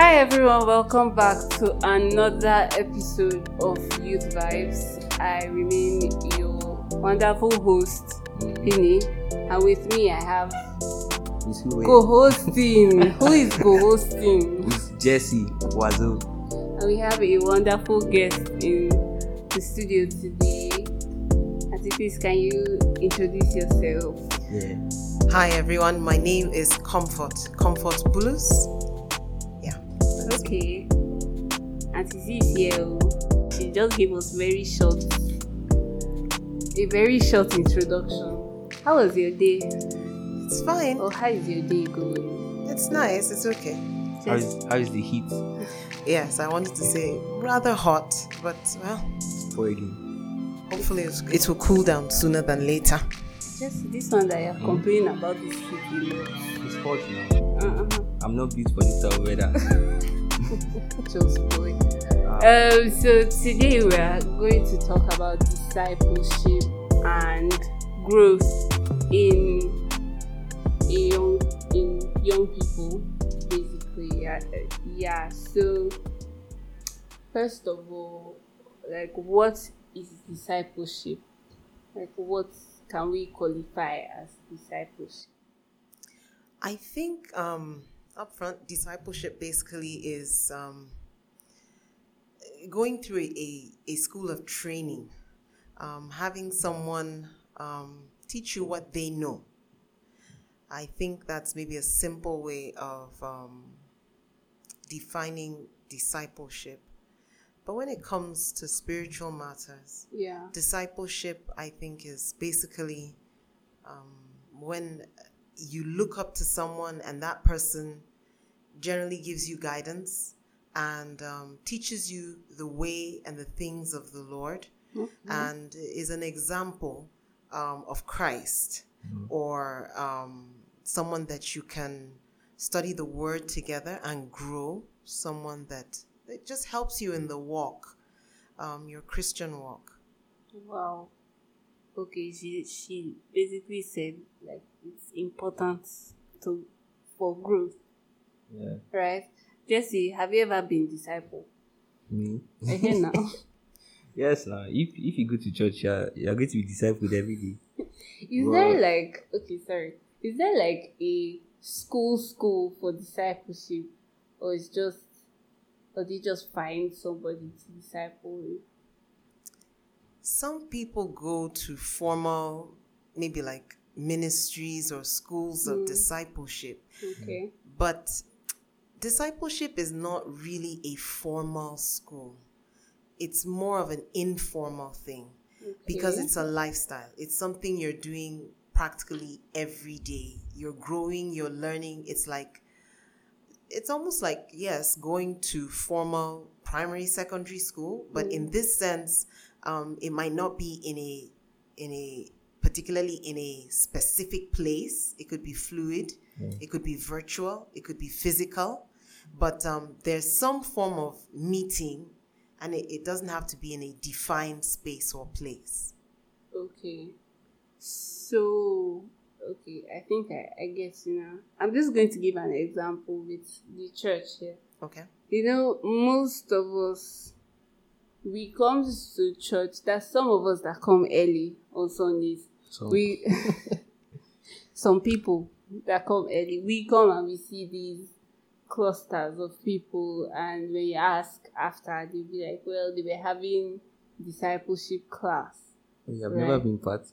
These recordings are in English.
Hi everyone, welcome back to another episode of Youth Vibes. I remain your wonderful host, Pini, and with me I have co-hosting. Who is co-hosting? It's Jesse Wazo. And we have a wonderful guest in the studio today. Auntie, please can you introduce yourself? Yeah. Hi everyone, my name is Comfort, Comfort Bulus. Yeah. Okay. Auntie Z is here. oh. She just gave us very short, a very short introduction. How was your day? It's fine. Or how is your day going? It's nice. It's okay. How is, how is the heat Yes, I wanted to say rather hot, but well, It's spoiling? hopefully it's, it will cool down sooner than later. Just this one that you're mm. complaining about this heat. It's hot now. Uh-uh. I'm not built for this type of weather. Just. Ah, Um, so today we are going to talk about discipleship and growth in a young in young people, basically. Yeah, yeah. So first of all, like, what is discipleship? Like, what can we qualify as discipleship? I think um, upfront discipleship basically is um, going through a, a school of training, um, having someone um, teach you what they know. I think that's maybe a simple way of um, defining discipleship. But when it comes to spiritual matters, Yeah. discipleship i think is basically um, when you look up to someone and that person generally gives you guidance and um, teaches you the way and the things of the lord and is an example um, of christ or um, someone that you can study the word together and grow someone that it just helps you in the walk um, your christian walk. Wow. Okay, she she basically said like it's important to for growth, yeah. right? Jesse, have you ever been disciple? Me? I hear now. Yes, now. If if you go to church, you're, you're going to be discipled every day. Is Well- there like okay, sorry. Is there like a school school for discipleship, or it's just, or do you just find somebody to disciple you? Some people go to formal, maybe like ministries or schools of mm. discipleship, Okay. but discipleship is not really a formal school. It's more of an informal thing because it's a lifestyle. It's something you're doing practically every day. You're growing, you're learning. It's like, it's almost like, yes, going to formal primary, secondary school, but in this sense, um, it might not be in a, in a, particularly in a specific place. It could be fluid, it could be virtual, it could be physical, but um, there's some form of meeting and it, it doesn't have to be in a defined space or place. Okay. So, okay, I think I, I get you now. I'm just going to give an example with the church here. Okay. You know, most of us, we come to church. There's some of us that come early on Sundays. So We, some people that come early, we come and we see these clusters of people, and when you ask after, they'll be like, well, they were having discipleship class. Oh, you have never been part.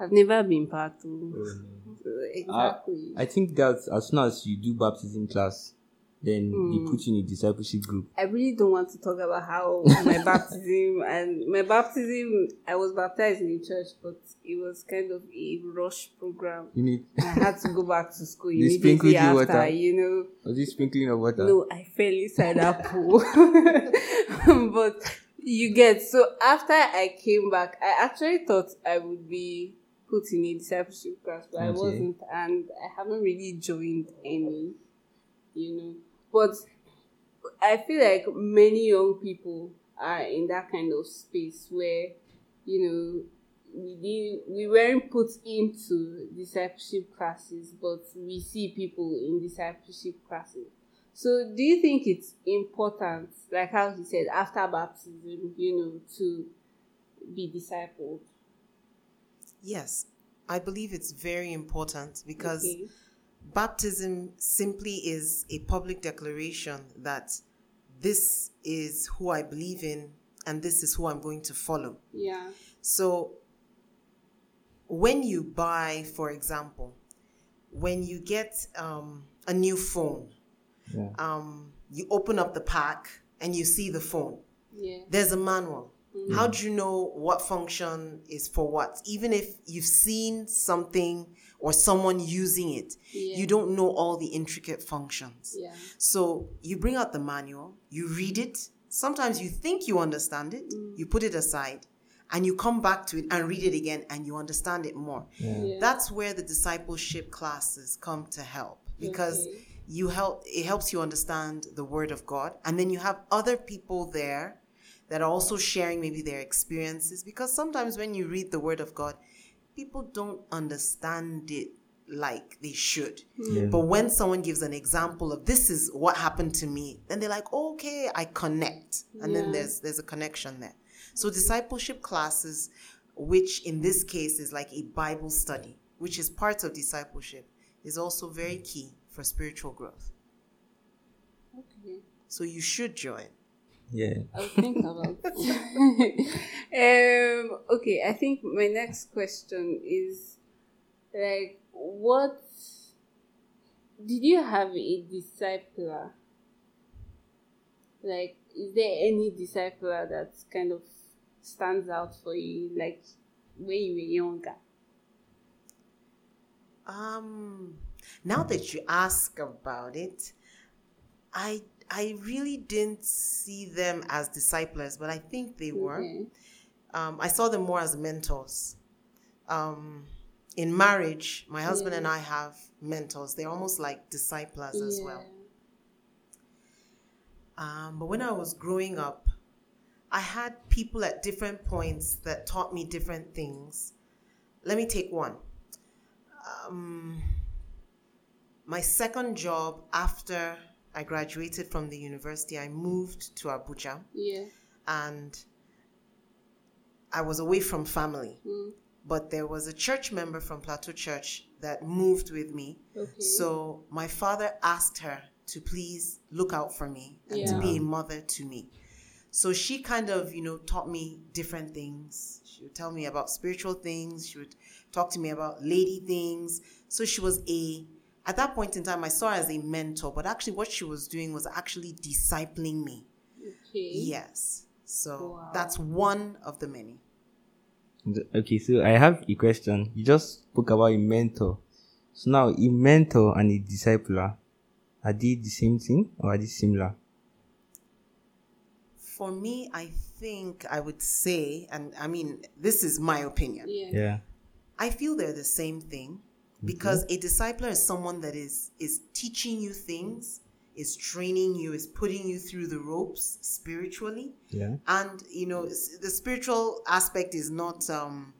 I've never been part of. Oh, Exactly. I think that as soon as you do baptism class, then they hmm. put you in a discipleship group. I really don't want to talk about how my baptism and my baptism. I was baptized in church, but it was kind of a rush program. You need I had to go back to school you sprinkled immediately after. water? You know, was it sprinkling of water? no, I fell inside that pool. but you get so after I came back, I actually thought I would be put in a discipleship class, but I wasn't, and I haven't really joined any. You know, but I feel like many young people are in that kind of space where, you know, we we weren't put into discipleship classes, but we see people in discipleship classes. So, do you think it's important, like how he said, after baptism, you know, to be discipled? Yes, I believe it's very important because Okay. Baptism simply is a public declaration that this is who I believe in and this is who I'm going to follow. Yeah. So, when you buy, for example, when you get um, a new phone, Yeah. um, you open up the pack and you see the phone. Yeah. There's a manual. How mm. do you know what function is for what? Even if you've seen something or someone using it, Yeah. you don't know all the intricate functions. Yeah. So you bring out the manual, you read it. Sometimes you think you understand it, mm. you put it aside, and you come back to it and read it again and you understand it more. Yeah. That's where the discipleship classes come to help because Okay. you help it helps you understand the word of God and then you have other people there that are also sharing maybe their experiences because sometimes when you read the word of God people don't understand it like they should. Hmm. Yeah. but when someone gives an example of this is what happened to me then they're like okay I connect. And then there's there's a connection there. So discipleship classes which in this case is like a Bible study which is part of discipleship is also very key for spiritual growth. Okay. so you should join Yeah. I'll think about um, okay, I think my next question is like, what did you have a discipler? Like, is there any discipler that kind of stands out for you, like when you were younger? Um, now that you ask about it, I I really didn't see them as disciples, but I think they were. Okay. Um, I saw them more as mentors. Um, in marriage, my husband Yeah. and I have mentors. They're almost like disciples as well. Um, but when I was growing up, I had people at different points that taught me different things. Let me take one. Um, my second job after I graduated from the university, I moved to Abuja Yeah. and I was away from family. Mm. But there was a church member from Plateau Church that moved with me. Okay. So my father asked her to please look out for me and to be a mother to me. So she kind of, you know, taught me different things. She would tell me about spiritual things. She would talk to me about lady things. So she was a, at that point in time, I saw her as a mentor, but actually what she was doing was actually discipling me. okay. Yes. So Wow. that's one of the many. Okay, so I have a question. You just spoke about a mentor. So now, a mentor and a discipler, are they the same thing or are they similar? For me, I think I would say, and I mean, this is my opinion. Yeah. Yeah. I feel they're the same thing because a discipler is someone that is is teaching you things, is training you, is putting you through the ropes spiritually, Yeah. and you know the spiritual aspect is not um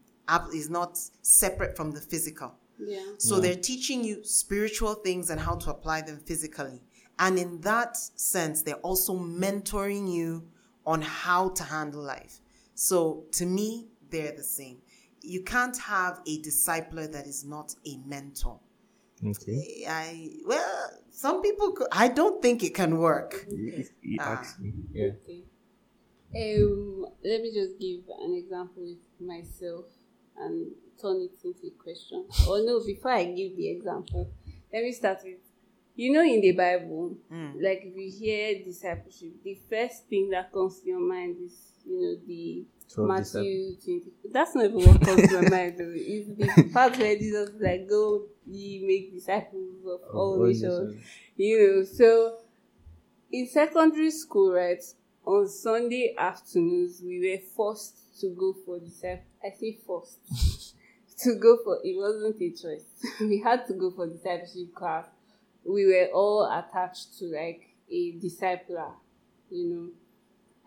is not separate from the physical. Yeah. So they're teaching you spiritual things and how to apply them physically. And in that sense, they're also mentoring you on how to handle life. So to me, they're the same. You can't have a discipler that is not a mentor. Okay. I well, some people could, I don't think it can work. It- it Ah. yeah. Okay. Um, let me just give an example with myself and turn it into a question. Or no, before I give the example, let me start with you know in the Bible, Mm. like if you hear discipleship, the first thing that comes to your mind is you know the Matthew twenty. That's not even what comes to my mind. It's the part where Jesus is like go ye make disciples of all all nations. you know so in secondary school right on sunday afternoons we were forced to go for disciple i say forced. To go for it wasn't a choice. We had to go for discipleship class. We were all attached to like a discipler you know.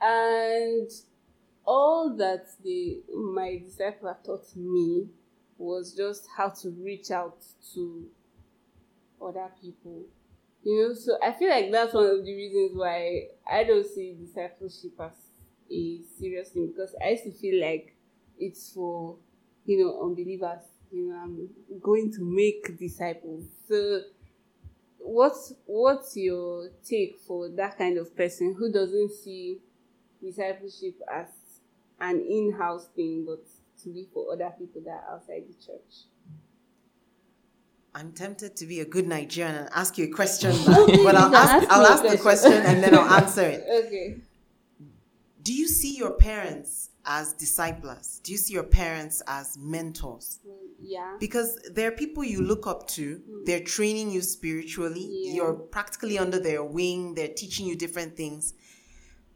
And all that the my discipler taught me was just how to reach out to other people You know, so I feel like that's one of the reasons why I don't see discipleship as a serious thing because I used to feel like it's for you know unbelievers. You know, I'm going to make disciples. So, what's what's your take for that kind of person who doesn't see discipleship as an in-house thing, but to be for other people that are outside the church? I'm tempted to be a good Nigerian and ask you a question, but, but I'll ask, Ask I'll ask the question and then I'll answer it. Okay. Do you see your parents as disciples? Do you see your parents as mentors? Mm, yeah. Because they're people you look up to. Mm. They're training you spiritually. Yeah. You're practically under their wing. They're teaching you different things.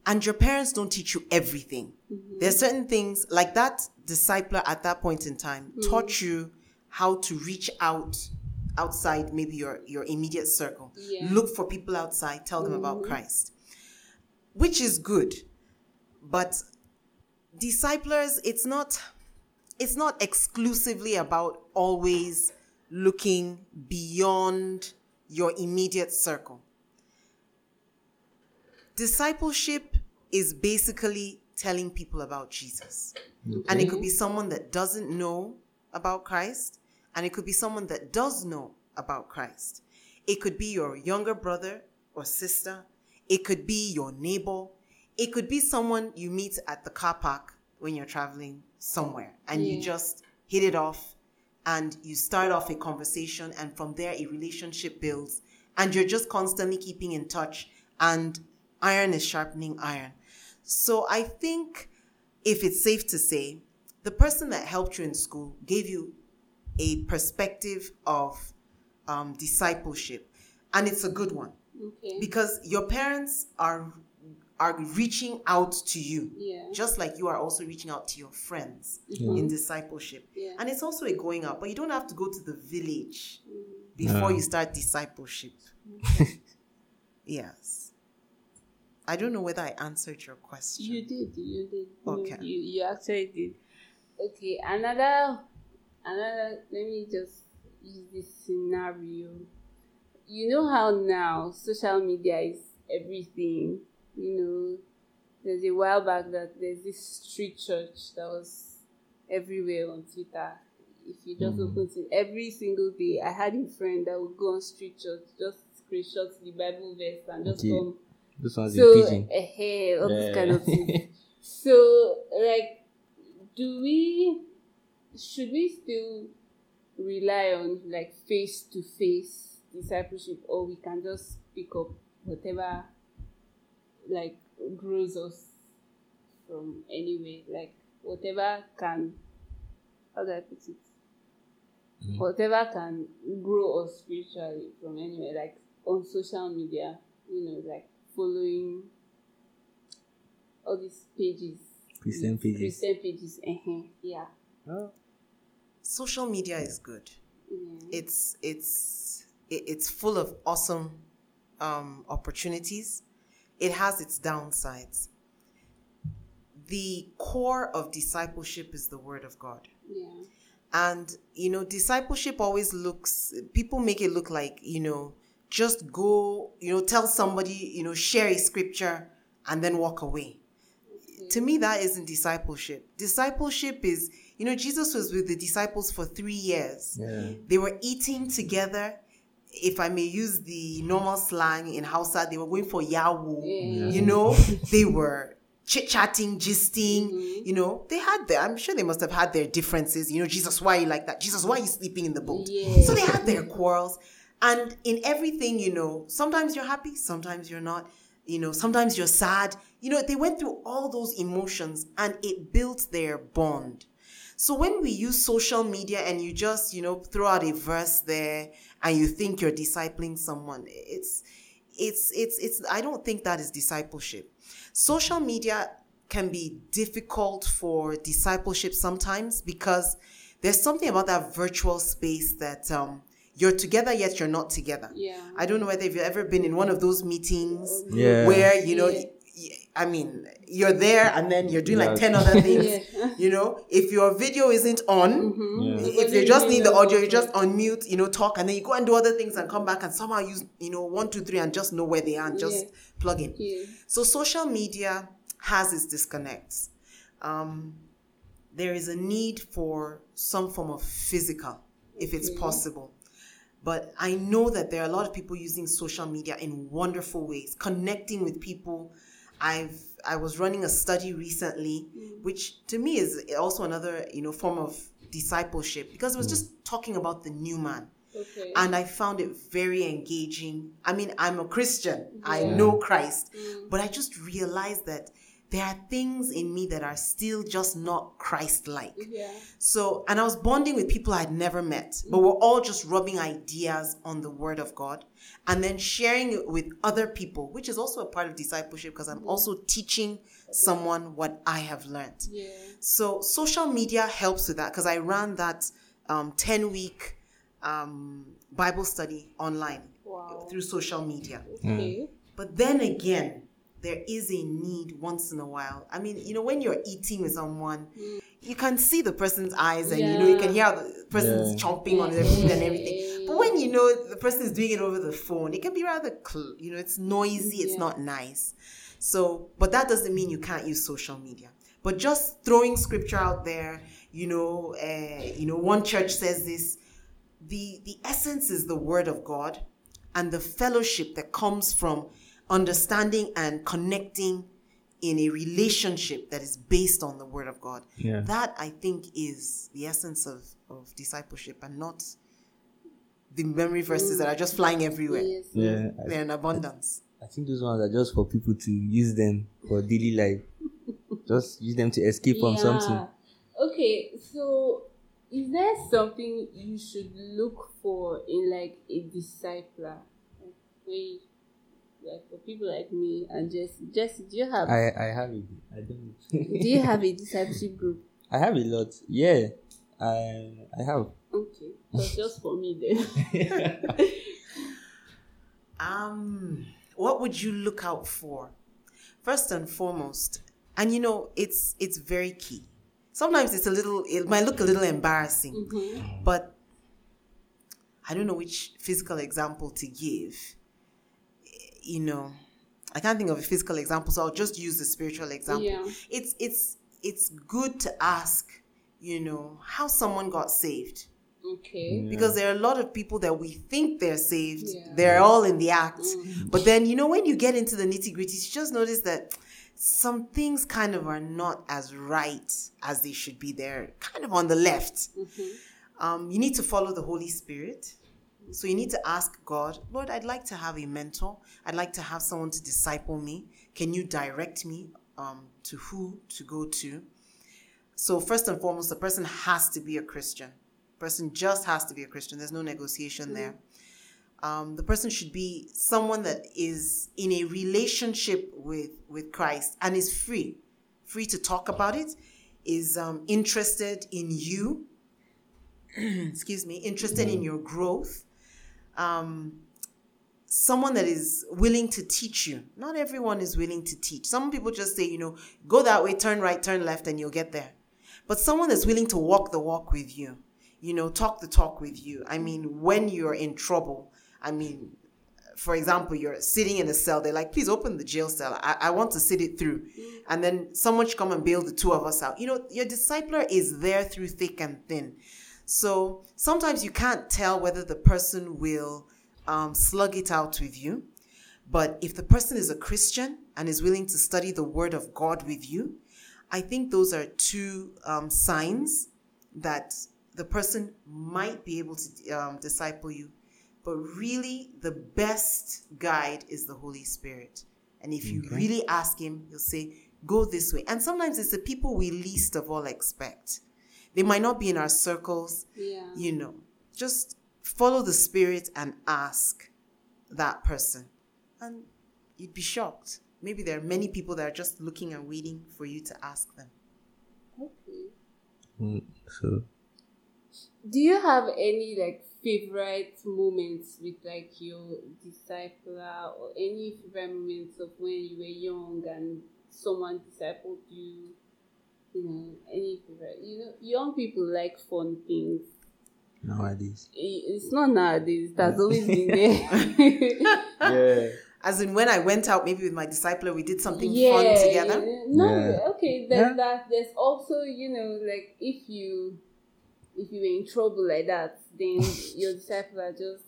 And your parents don't teach you everything. There's certain things like that discipler at that point in time mm. taught you how to reach out outside maybe your, your immediate circle. Yeah. Look for people outside, tell them about mm-hmm. Christ. Which is good. But disciplers, it's not it's not exclusively about always looking beyond your immediate circle. Discipleship is basically telling people about Jesus. And it could be someone that doesn't know about Christ, and it could be someone that does know about Christ. It could be your younger brother or sister. It could be your neighbor. It could be someone you meet at the car park when you're traveling somewhere and you just hit it off and you start off a conversation and from there a relationship builds and you're just constantly keeping in touch and iron is sharpening iron. So I think if it's safe to say, the person that helped you in school gave you a perspective of um, discipleship, and it's a good one Okay. because your parents are are reaching out to you, Yeah. just like you are also reaching out to your friends Mhm. in discipleship. Yeah. And it's also a going out, but you don't have to go to the village before Yeah. you start discipleship. yes. I don't know whether I answered your question. You did. You did. Okay. You, you actually did. Okay. Another. Another. Let me just use this scenario. You know how now social media is everything. You know, there's a while back that there's this street church that was everywhere on Twitter. If you just Mhm. open it every single day, I had a friend that would go on street church, just screenshot the Bible verse and just Okay. come This one's so eh, all this Yeah. kind of so like do we should we still rely on like face to face discipleship or we can just pick up whatever like grows us from anywhere like whatever can how do I put it Mhm. whatever can grow us spiritually from anywhere like on social media you know like following all these pages Christian pages. Christian pages uh yeah Oh. Social media is good. yeah It's it's it- it's full of awesome um, opportunities. It has its downsides. The core of discipleship is the Word of God. yeah And, you know, discipleship always looks, people make it look like, you know, just go, you know, tell somebody, you know, share a scripture and then walk away. To me, that isn't discipleship. Discipleship is, you know, Jesus was with the disciples for three years. Yeah. They were eating together. If I may use the normal slang in Hausa, they were going for yawu. Yeah. You know, they were chit chatting, gisting. Mm-hmm. You know, they had their, I'm sure they must have had their differences. You know, Jesus, why are you like that? Jesus, why are you sleeping in the boat? Yeah. So they had their quarrels. And in everything, you know, sometimes you're happy, sometimes you're not. You know, sometimes you're sad. You know, they went through all those emotions and it built their bond. So when we use social media and you just, you know, throw out a verse there and you think you're discipling someone, it's it's it's it's I don't think that is discipleship. Social media can be difficult for discipleship sometimes because there's something about that virtual space that um you're together yet you're not together. yeah I don't know whether you've ever been in one of those meetings Yeah. where you know Yeah. y- y- I mean, you're there and then you're doing like 10 other things. Yeah. You know, if your video isn't on, Mhm. Yeah. if you just need the audio, you just unmute, you know, talk, and then you go and do other things and come back and somehow use, you know, one, two, three, and just know where they are and just Yeah. plug in. Yeah. So social media has its disconnects. Um, there is a need for some form of physical, if it's Okay. possible. But I know that there are a lot of people using social media in wonderful ways, connecting with people. I've I was running a study recently, mm. which to me is also another you know form of discipleship because it was mm. just talking about the new man Okay. and I found it very engaging. I mean, I'm a Christian, mm-hmm. I know Christ, Mm. but I just realized that there are things in me that are still just not Christ like. yeah. So, and I was bonding with people I'd never met, but we're all just rubbing ideas on the Word of God and then sharing it with other people, which is also a part of discipleship because I'm also teaching someone what I have learned. Yeah. So social media helps with that because I ran that um, 10 week um, Bible study online Wow. through social media. Okay. But then again, there is a need once in a while. I mean, you know, when you're eating with someone, you can see the person's eyes and you know, you can hear the person's Yeah. chomping on their food and everything. But when you know the person is doing it over the phone, it can be rather, cl- you know, it's noisy, it's Yeah. not nice. So, but that doesn't mean you can't use social media. But just throwing scripture out there, you know, uh, you know, one church says this. The the essence is the word of God, and the fellowship that comes from understanding and connecting in a relationship that is based on the word of God. Yeah. That I think is the essence of, of discipleship and not the memory verses that are just flying everywhere. Yes. Yeah. They're in abundance. I think those ones are just for people to use them for daily life. just use them to escape from something. Okay, so is there something you should look for in like a discipler? Like when you- like for people like me and Jesse. Jesse, do you have I I have it. I don't. do you have a discipleship group? I have a lot. Yeah. I I have. Okay. So just for me then. Um, what would you look out for? First and foremost, and you know, it's it's very key. Sometimes it's a little it might look a little embarrassing, Mhm. but I don't know which physical example to give. You know, I can't think of a physical example, so I'll just use the spiritual example. Yeah. It's it's it's good to ask, you know, how someone got saved Okay. because there are a lot of people that we think they're saved Yeah. they're all in the act Mm. but then you know when you get into the nitty gritty you just notice that some things kind of are not as right as they should be they're kind of on the left Mhm. um, you need to follow the holy spirit so you need to ask god lord i'd like to have a mentor. I'd like to have someone to disciple me. Can you direct me um, to who to go to? So first and foremost the person has to be a christian. The person just has to be a christian. There's no negotiation there. Um, the person should be someone that is in a relationship with with christ and is free. Free to talk about it is um, interested in you. Excuse me interested in your growth um, someone that is willing to teach you. Not everyone is willing to teach. Some people just say you know go that way turn right turn left and you'll get there. But someone that's willing to walk the walk with you you know talk the talk with you i mean when you're in trouble i mean for example you're sitting in a cell they're like please open the jail cell. I, I want to sit it through. And then someone should come and bail the two of us out. You know your discipler is there through thick and thin so sometimes you can't tell whether the person will um, slug it out with you but if the person is a christian and is willing to study the word of god with you I think those are two um, signs that the person might be able to um, disciple you. But really, the best guide is the Holy Spirit. And if you Okay. really ask Him, He'll say, Go this way. And sometimes it's the people we least of all expect. They might not be in our circles, Yeah. you know. Just follow the Spirit and ask that person. And you'd be shocked. Maybe there are many people that are just looking and waiting for you to ask them. Okay. Mm, So Do you have any like favorite moments with like your discipler or any favorite moments of when you were young and someone discipled you? You know, any favorite? You know, young people like fun things. Nowadays. It's not nowadays. It has always been there. Yeah. As in, when I went out, maybe with my discipler, we did something fun together. yeah. No, Yeah. okay. There's Yeah. that. There's also, you know, like if you if you were in trouble like that, then your discipler just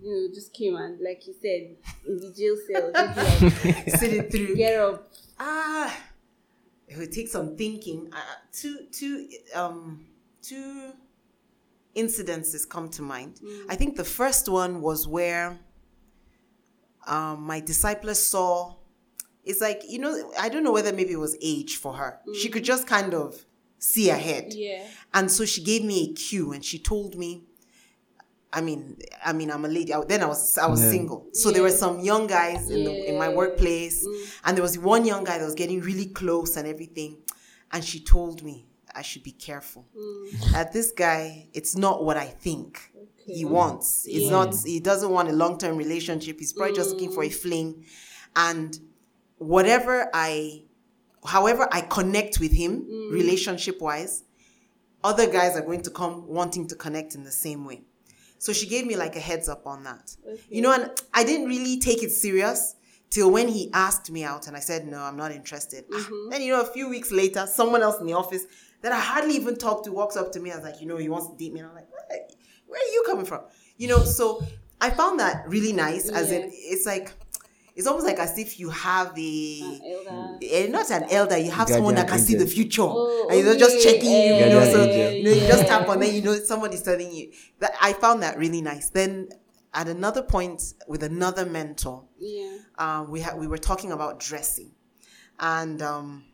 you know just came and like you said in the jail cell, just like, Sit it through. get up. Ah, it would take some thinking. Uh, two, two, um, two incidences come to mind. I think the first one was where um, my discipler saw. It's like you know, I don't know whether maybe it was age for her. She could just kind of see ahead. Yeah. And so she gave me a cue and she told me, I mean, I mean, I'm a lady. I- Then I was, I was Yeah. single. So there were some young guys in, the, in my Yeah. workplace, mm. and there was one young guy that was getting really close and everything. And she told me I should be careful. Mm. That this guy, it's not what I think he wants. It's Yeah. not. He doesn't want a long term relationship. He's probably just looking for a mm. fling, and whatever I, however I connect with him, relationship wise, other guys are going to come wanting to connect in the same way. So she gave me like a heads up on that. You know, and I didn't really take it serious till when he asked me out and I said, no, I'm not interested. Ah, Then, you know, a few weeks later, someone else in the office that I hardly even talked to walks up to me. I was like, you know, he wants to date me. And I'm like, where, where are you coming from? You know, so I found that really nice as in, it's like, it's almost like as if you have a, Elder. eh, not an elder, you have Guardian someone that can see the future. Oh, and you're just checking you, you know, Guardian so you know, you just tap on then you know somebody's telling you. That I found that really nice. Then at another point with another mentor, Yeah. um, we had we were talking about dressing, and um,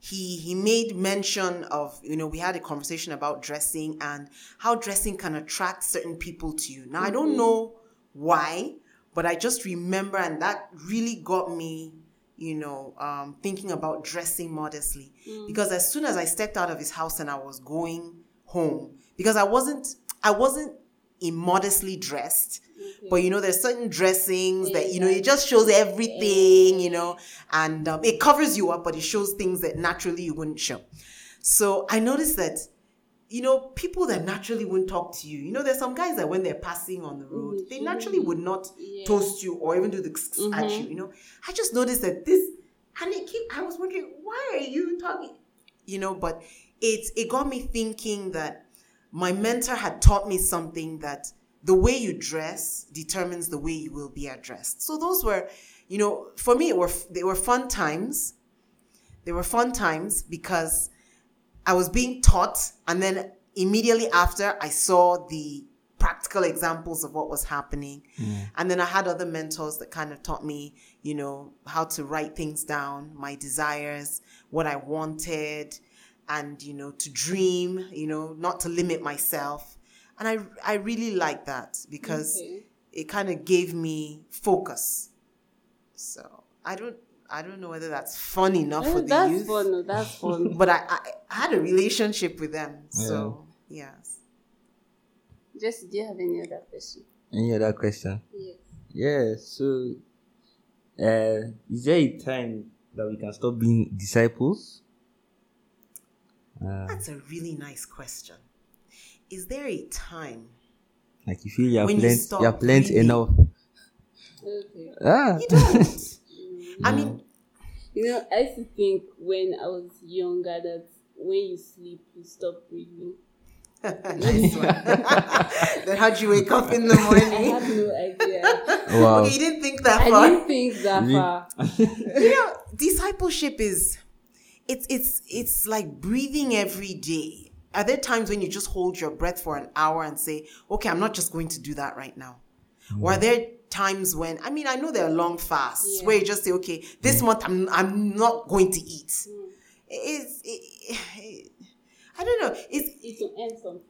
he he made mention of you know we had a conversation about dressing and how dressing can attract certain people to you. Now I don't know why, but I just remember and that really got me you know um, thinking about dressing modestly because as soon as I stepped out of his house and I was going home because I wasn't I wasn't immodestly dressed. But you know, there's certain dressings that you know it just shows everything, you know, and um, it covers you up, but it shows things that naturally you wouldn't show. So I noticed that, you know, people that naturally wouldn't talk to you. You know, there's some guys that when they're passing on the road, they mm-hmm. naturally would not toast you or even do the at mm-hmm. you. You know, I just noticed that this, and it keep. I was wondering why are you talking? You know, but it it got me thinking that my mentor had taught me something that the way you dress determines the way you will be addressed. So those were, you know, for me, it were they were fun times. They were fun times because I was being taught, and then immediately after, I saw the practical examples of what was happening. Mm. And then I had other mentors that kind of taught me, you know, how to write things down, my desires, what I wanted, and, you know, to dream, you know, not to limit myself. And I, I really like that because Okay. it kind of gave me focus. So I don't, I don't know whether that's fun enough for Eh, the that's youth fun. That's fun. but I, I, I had a relationship with them. So, yes. Jesse, do you have any other question? Any other question? Yes. Yeah, so uh is there a time that we can stop being disciples? Uh, That's a really nice question. Is there a time? like you feel you have When you you have learned breathing. enough. Okay. Ah You don't. I mean, You know, I used to think when I was younger that when you sleep, you stop breathing. nice one. then how'd you wake up in the morning? I have no idea. wow. Okay, you didn't think that I far. didn't think that far. you know, discipleship is it's it's it's like breathing every day. Are there times when you just hold your breath for an hour and say, "Okay, I'm not just going to do that right now"? Or are mm. there times when I mean, I know there are long fasts Yeah. where you just say, "Okay, this month I'm I'm not going to eat." It's it, it, I don't know. It's It will end sometime.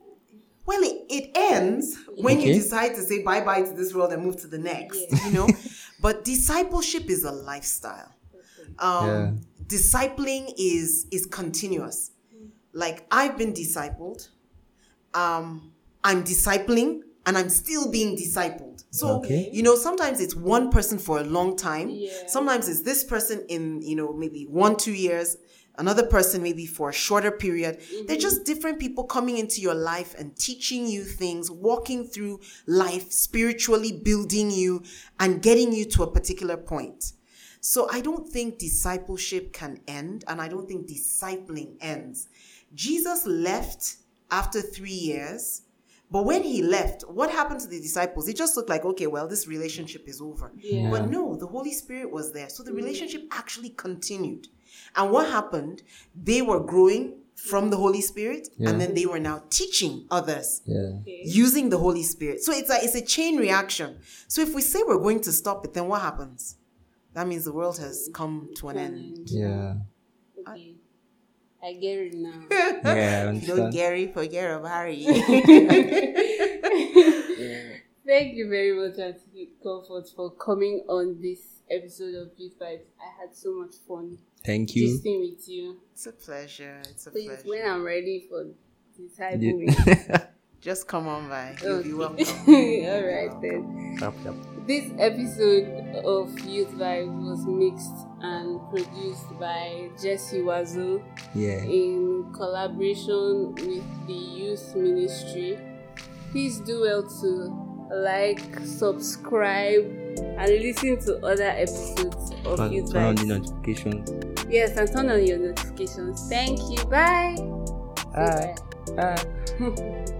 well, it, it ends when you decide to say bye bye to this world and move to the next, Yeah. you know. but discipleship is a lifestyle. Um, Yeah. Discipling is is continuous. Like I've been discipled, um, I'm discipling, and I'm still being discipled. So, Okay. you know, sometimes it's one person for a long time. Yeah. Sometimes it's this person in, you know, maybe one, two years, another person maybe for a shorter period. They're mm-hmm. just different people coming into your life and teaching you things, walking through life, spiritually building you and getting you to a particular point. So I don't think discipleship can end, and I don't think discipling ends. Jesus left after three years, but when he left, what happened to the disciples? It just looked like, okay, well, this relationship is over. Yeah. But no, the Holy Spirit was there. So the relationship actually continued. And what happened? They were growing from the Holy Spirit, Yeah. and then they were now teaching others Yeah. Okay. using the Holy Spirit. So it's a it's a chain reaction. So if we say we're going to stop it, then what happens? That means the world has come to an end. Yeah. Okay. I get it now. Yeah. I If you don't understand. Gary, forget of Harry. Thank you very much, Auntie Comfort, for coming on this episode of Youth Vibes. I had so much fun Thank you. gisting with you. it's a pleasure. It's a Please, pleasure. when I'm ready for disciple Yeah. week. Just come on by. You'll be welcome. All right then. Yep, yep. This episode of Youth Vibes was mixed and produced by Jesse Wazoo Yeah. in collaboration with the youth ministry. Please do well to like, subscribe, and listen to other episodes of Turn, Youth turn on the notifications. Yes, and turn on your notifications. Thank you. Bye. Bye. Bye. Bye.